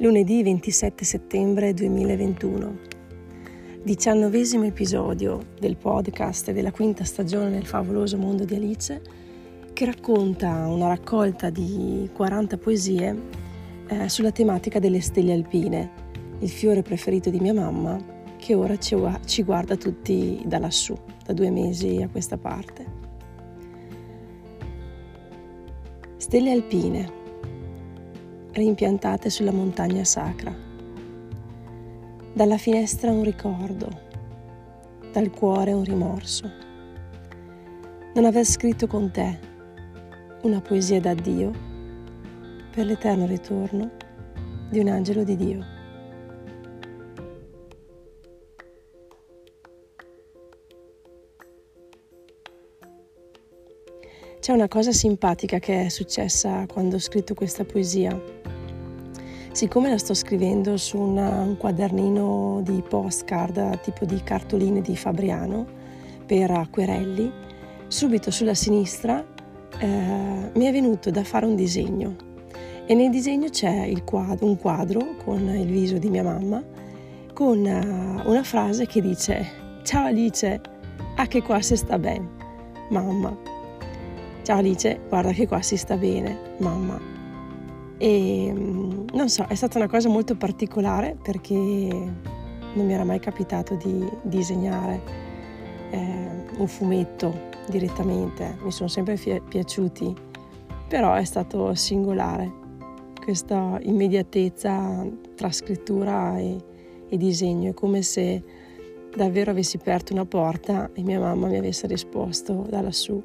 Lunedì 27 settembre 2021. Diciannovesimo episodio del podcast della quinta stagione del favoloso mondo di Alice che racconta una raccolta di 40 poesie eh, sulla tematica delle stelle alpine, il fiore preferito di mia mamma che ora ci, ci guarda tutti da lassù, da due mesi a questa parte. Stelle alpine rimpiantate sulla montagna sacra. Dalla finestra un ricordo, dal cuore un rimorso. Non aver scritto con te una poesia d'addio per l'eterno ritorno di un angelo di Dio. C'è una cosa simpatica che è successa quando ho scritto questa poesia. Siccome la sto scrivendo su un quadernino di postcard tipo di cartoline di Fabriano per acquerelli, subito sulla sinistra eh, mi è venuto da fare un disegno e nel disegno c'è quadro, un quadro con il viso di mia mamma con uh, una frase che dice Ciao Alice, a che qua si sta bene, mamma. Ciao Alice, guarda che qua si sta bene, mamma. E mm, non so, è stata una cosa molto particolare perché non mi era mai capitato di disegnare eh, un fumetto direttamente, mi sono sempre fi- piaciuti, però è stato singolare questa immediatezza tra scrittura e, e disegno, è come se davvero avessi aperto una porta e mia mamma mi avesse risposto da lassù.